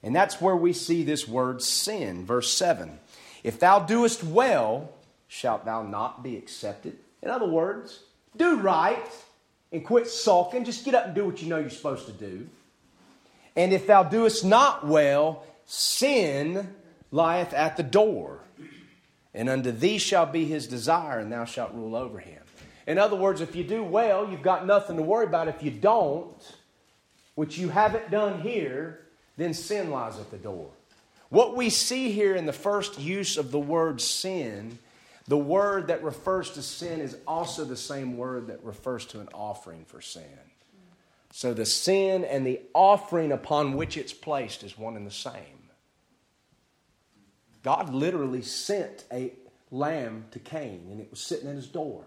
And that's where we see this word sin. Verse 7 If thou doest well, shalt thou not be accepted. In other words, do right and quit sulking. Just get up and do what you know you're supposed to do. And if thou doest not well, sin lieth at the door. And unto thee shall be his desire, and thou shalt rule over him. In other words, if you do well, you've got nothing to worry about. If you don't, which you haven't done here, then sin lies at the door. What we see here in the first use of the word sin, the word that refers to sin is also the same word that refers to an offering for sin. So the sin and the offering upon which it's placed is one and the same. God literally sent a lamb to Cain, and it was sitting at his door.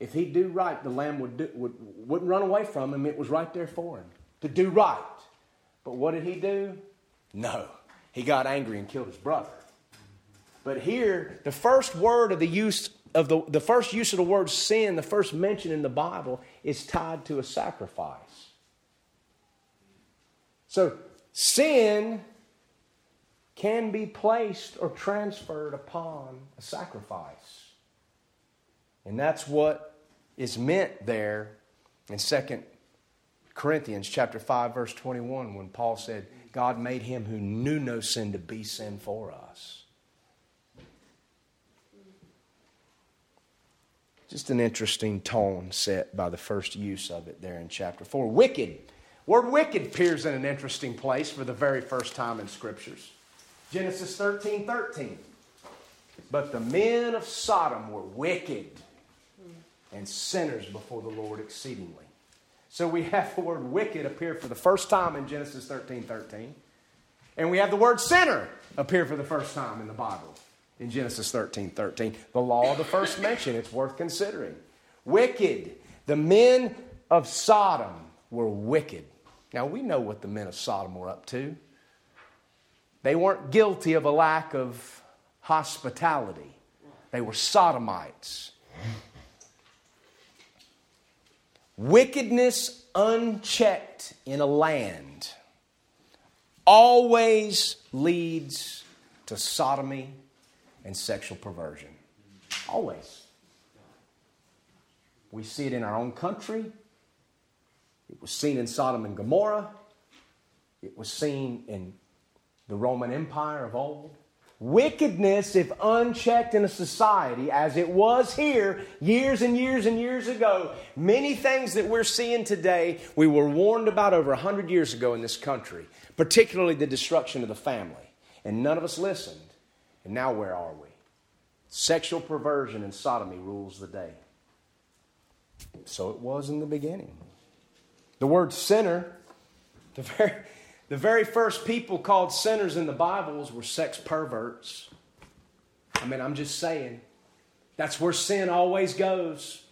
If he'd do right, the lamb would do, would, wouldn't run away from him. It was right there for him to do right. But what did he do? No. He got angry and killed his brother. But here, the first word of the use of the, the first use of the word sin, the first mention in the Bible, is tied to a sacrifice. So sin can be placed or transferred upon a sacrifice. And that's what is meant there in 2 Corinthians chapter 5 verse 21 when Paul said God made him who knew no sin to be sin for us. Just an interesting tone set by the first use of it there in chapter 4. Wicked. Word wicked appears in an interesting place for the very first time in scriptures. Genesis 13 13. But the men of Sodom were wicked and sinners before the Lord exceedingly. So we have the word wicked appear for the first time in Genesis 13 13. And we have the word sinner appear for the first time in the Bible in Genesis 13 13. The law of the first mention, it's worth considering. Wicked. The men of Sodom were wicked. Now we know what the men of Sodom were up to. They weren't guilty of a lack of hospitality, they were sodomites. Wickedness unchecked in a land always leads to sodomy and sexual perversion. Always. We see it in our own country. It was seen in Sodom and Gomorrah. It was seen in the Roman Empire of old. Wickedness, if unchecked in a society, as it was here years and years and years ago, many things that we're seeing today, we were warned about over 100 years ago in this country, particularly the destruction of the family. And none of us listened. And now where are we? Sexual perversion and sodomy rules the day. So it was in the beginning. The word sinner, the very the very first people called sinners in the Bibles were sex perverts. I mean, I'm just saying, that's where sin always goes.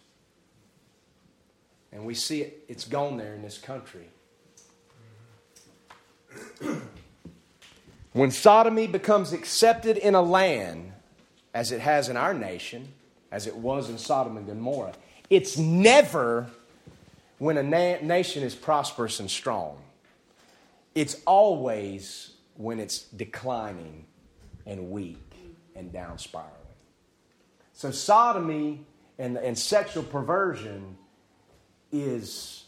And we see it, it's gone there in this country. when sodomy becomes accepted in a land, as it has in our nation, as it was in Sodom and Gomorrah, it's never when a na- nation is prosperous and strong. It's always when it's declining and weak and down spiraling. So, sodomy and, and sexual perversion is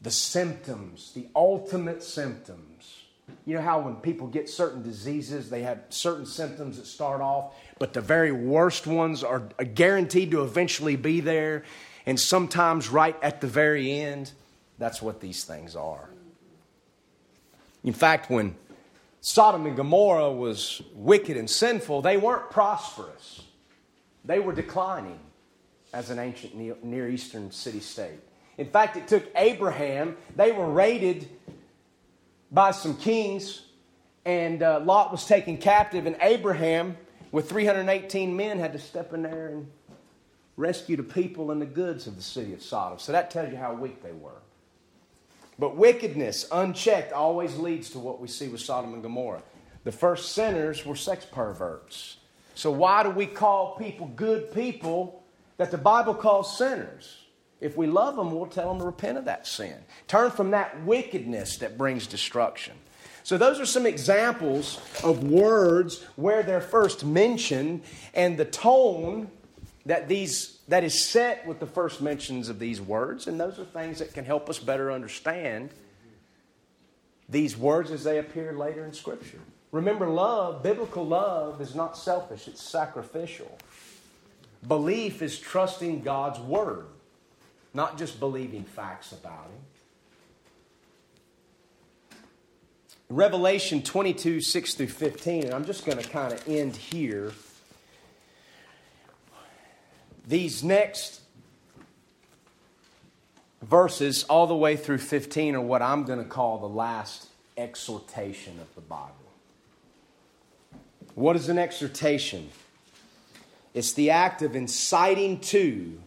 the symptoms, the ultimate symptoms. You know how when people get certain diseases, they have certain symptoms that start off, but the very worst ones are guaranteed to eventually be there, and sometimes right at the very end. That's what these things are. In fact, when Sodom and Gomorrah was wicked and sinful, they weren't prosperous. They were declining as an ancient Near Eastern city state. In fact, it took Abraham, they were raided by some kings, and uh, Lot was taken captive, and Abraham, with 318 men, had to step in there and rescue the people and the goods of the city of Sodom. So that tells you how weak they were. But wickedness, unchecked, always leads to what we see with Sodom and Gomorrah. The first sinners were sex perverts. So why do we call people good people that the Bible calls sinners? If we love them, we'll tell them to repent of that sin. Turn from that wickedness that brings destruction. So, those are some examples of words where they're first mentioned and the tone that, these, that is set with the first mentions of these words. And those are things that can help us better understand these words as they appear later in Scripture. Remember, love, biblical love, is not selfish, it's sacrificial. Belief is trusting God's Word, not just believing facts about Him. Revelation 22, 6 through 15, and I'm just going to kind of end here. These next verses, all the way through 15, are what I'm going to call the last exhortation of the Bible. What is an exhortation? It's the act of inciting to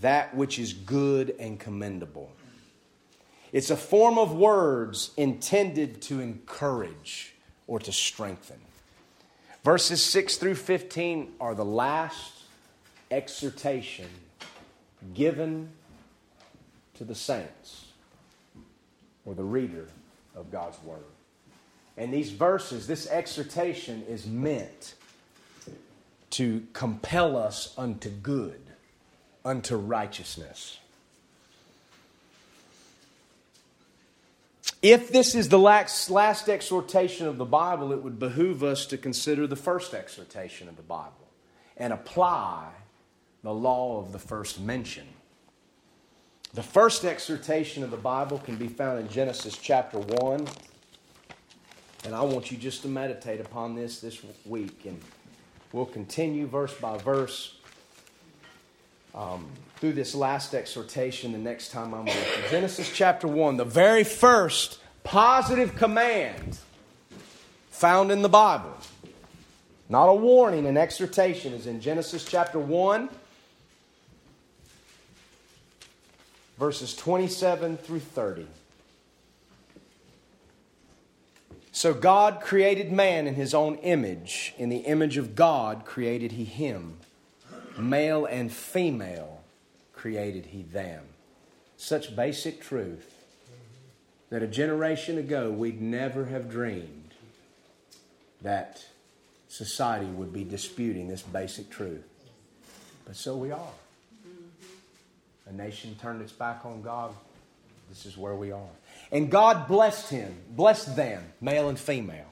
that which is good and commendable. It's a form of words intended to encourage or to strengthen. Verses 6 through 15 are the last exhortation given to the saints or the reader of God's Word. And these verses, this exhortation is meant to compel us unto good, unto righteousness. If this is the last, exhortation of the Bible, it would behoove us to consider the first exhortation of the Bible and apply the law of the first mention. The first exhortation of the Bible can be found in Genesis chapter 1. And I want you just to meditate upon this this week. And we'll continue verse by verse um, through this last exhortation the next time I'm with you. Genesis chapter 1, the very first positive command found in the Bible. Not a warning, an exhortation is in Genesis chapter 1, verses 27 through 30. So God created man in his own image. In the image of God created he him. Male and female created he them. Such basic truth that a generation ago we'd never have dreamed that society would be disputing this basic truth. But so we are. A nation turned its back on God. This is where we are. And God blessed him, blessed them, male and female,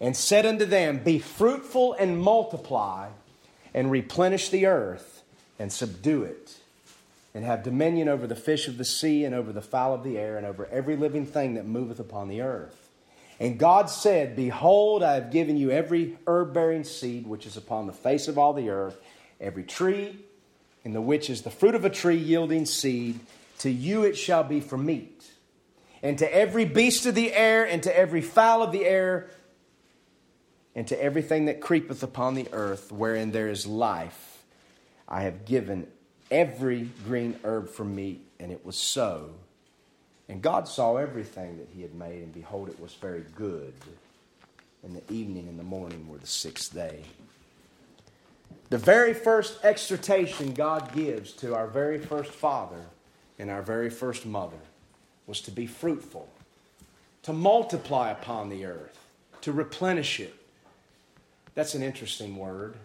and said unto them, Be fruitful and multiply, and replenish the earth, and subdue it, and have dominion over the fish of the sea, and over the fowl of the air, and over every living thing that moveth upon the earth. And God said, Behold, I have given you every herb bearing seed which is upon the face of all the earth, every tree, in the which is the fruit of a tree yielding seed. To you it shall be for meat and to every beast of the air, and to every fowl of the air, and to everything that creepeth upon the earth, wherein there is life, I have given every green herb for meat. And it was so. And God saw everything that he had made, and behold, it was very good. And the evening and the morning were the sixth day. The very first exhortation God gives to our very first father and our very first mother was to be fruitful, to multiply upon the earth, to replenish it. That's an interesting word.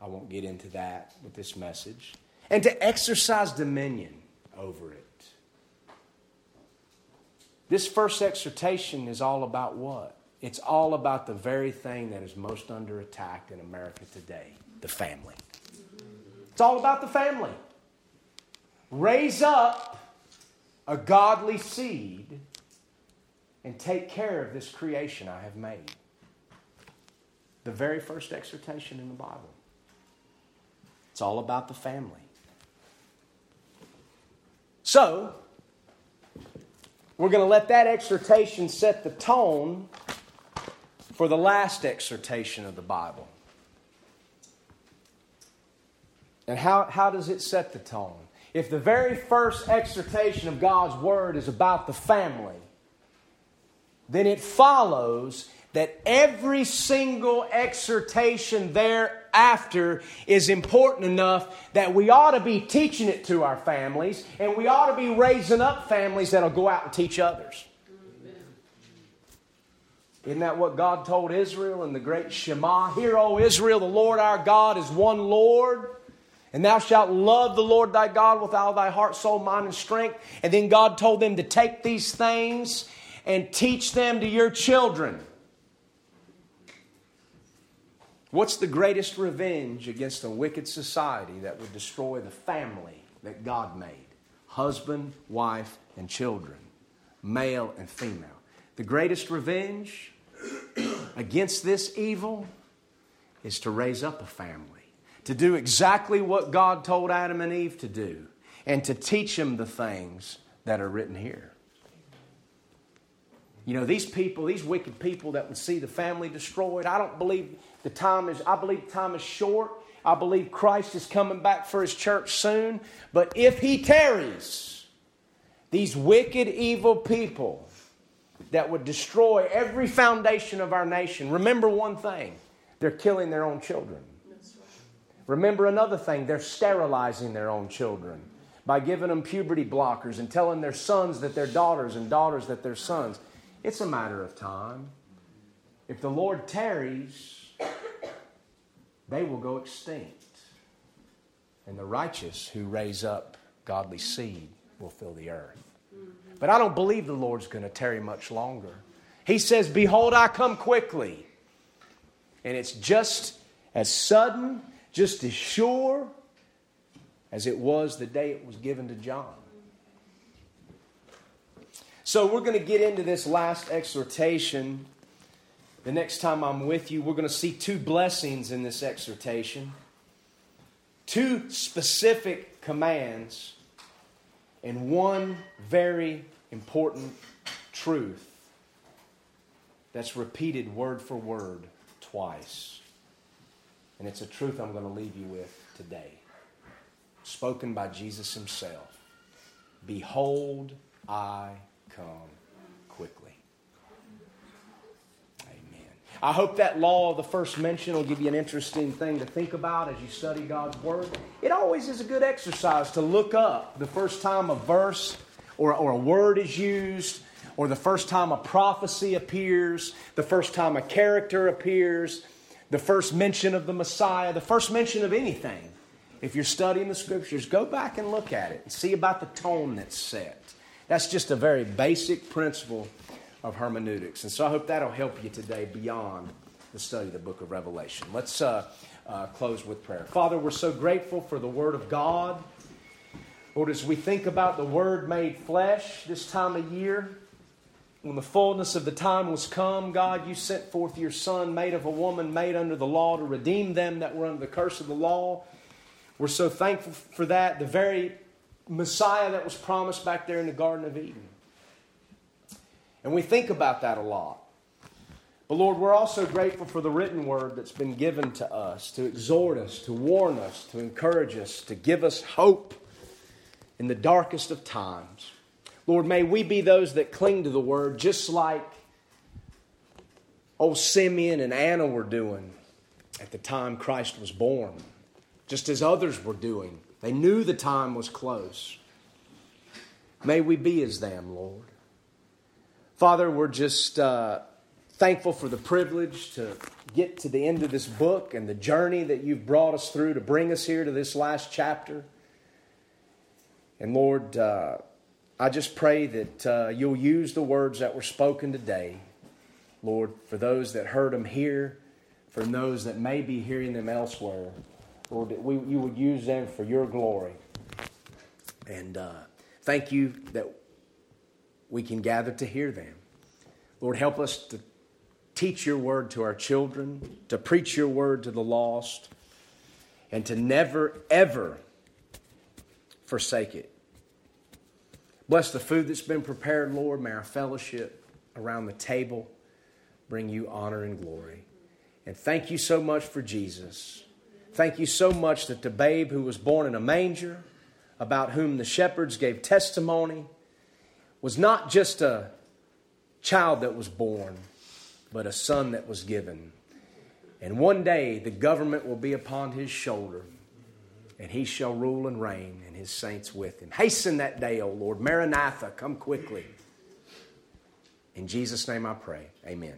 I won't get into that with this message. And to exercise dominion over it. This first exhortation is all about what? It's all about the very thing that is most under attack in America today the family. It's all about the family. Raise up a godly seed and take care of this creation I have made. The very first exhortation in the Bible. It's all about the family. So, We're going to let that exhortation set the tone for the last exhortation of the Bible. And how, how does it set the tone? If the very first exhortation of God's Word is about the family, then it follows that every single exhortation thereafter is important enough that we ought to be teaching it to our families and we ought to be raising up families that'll go out and teach others. Isn't that what God told Israel in the great Shema? Hear, O Israel, the Lord our God is one Lord. And thou shalt love the Lord thy God with all thy heart, soul, mind, and strength. And then God told them to take these things and teach them to your children. What's the greatest revenge against a wicked society that would destroy the family that God made? Husband, wife, and children, male and female. The greatest revenge against this evil is to raise up a family, to do exactly what God told Adam and Eve to do, and to teach them the things that are written here. You know, these people, these wicked people that would see the family destroyed, I don't believe the time is, I believe time is short. I believe Christ is coming back for his church soon. But if he tarries, these wicked, evil people that would destroy every foundation of our nation, remember one thing they're killing their own children. Remember another thing they're sterilizing their own children by giving them puberty blockers and telling their sons that they're daughters and daughters that they're sons. It's a matter of time. If the Lord tarries, they will go extinct. And the righteous who raise up godly seed will fill the earth. But I don't believe the Lord's going to tarry much longer. He says, Behold, I come quickly. And it's just as sudden, just as sure as it was the day it was given to John. So we're going to get into this last exhortation the next time I'm with you, we're going to see two blessings in this exhortation, two specific commands, and one very important truth that's repeated word for word twice. And it's a truth I'm going to leave you with today, spoken by Jesus himself. Behold, I come quickly. Amen. I hope that law of the first mention will give you an interesting thing to think about as you study God's Word. It always is a good exercise to look up the first time a verse or, or a word is used, or the first time a prophecy appears, the first time a character appears, the first mention of the Messiah, the first mention of anything. If you're studying the Scriptures, go back and look at it and see about the tone that's set. That's just a very basic principle of hermeneutics. And so I hope that'll help you today beyond the study of the book of Revelation. Let's uh, uh, close with prayer. Father, we're so grateful for the Word of God. Lord, as we think about the Word made flesh this time of year, when the fullness of the time was come, God, you sent forth your Son, made of a woman, made under the law, to redeem them that were under the curse of the law. We're so thankful for that. The very Messiah that was promised back there in the Garden of Eden. And we think about that a lot. But Lord, we're also grateful for the written word that's been given to us to exhort us, to warn us, to encourage us, to give us hope in the darkest of times. Lord, may we be those that cling to the word just like old Simeon and Anna were doing at the time Christ was born, just as others were doing. They knew the time was close. May we be as them, Lord. Father, we're just uh, thankful for the privilege to get to the end of this book and the journey that you've brought us through to bring us here to this last chapter. And Lord, uh, I just pray that uh, you'll use the words that were spoken today, Lord, for those that heard them here, for those that may be hearing them elsewhere. Lord, that we, you would use them for your glory. And uh, thank you that we can gather to hear them. Lord, help us to teach your word to our children, to preach your word to the lost, and to never, ever forsake it. Bless the food that's been prepared, Lord. May our fellowship around the table bring you honor and glory. And thank you so much for Jesus. Thank you so much that the babe who was born in a manger, about whom the shepherds gave testimony, was not just a child that was born, but a son that was given. And one day the government will be upon his shoulder, and he shall rule and reign, and his saints with him. Hasten that day, O Lord. Maranatha, come quickly. In Jesus' name I pray. Amen.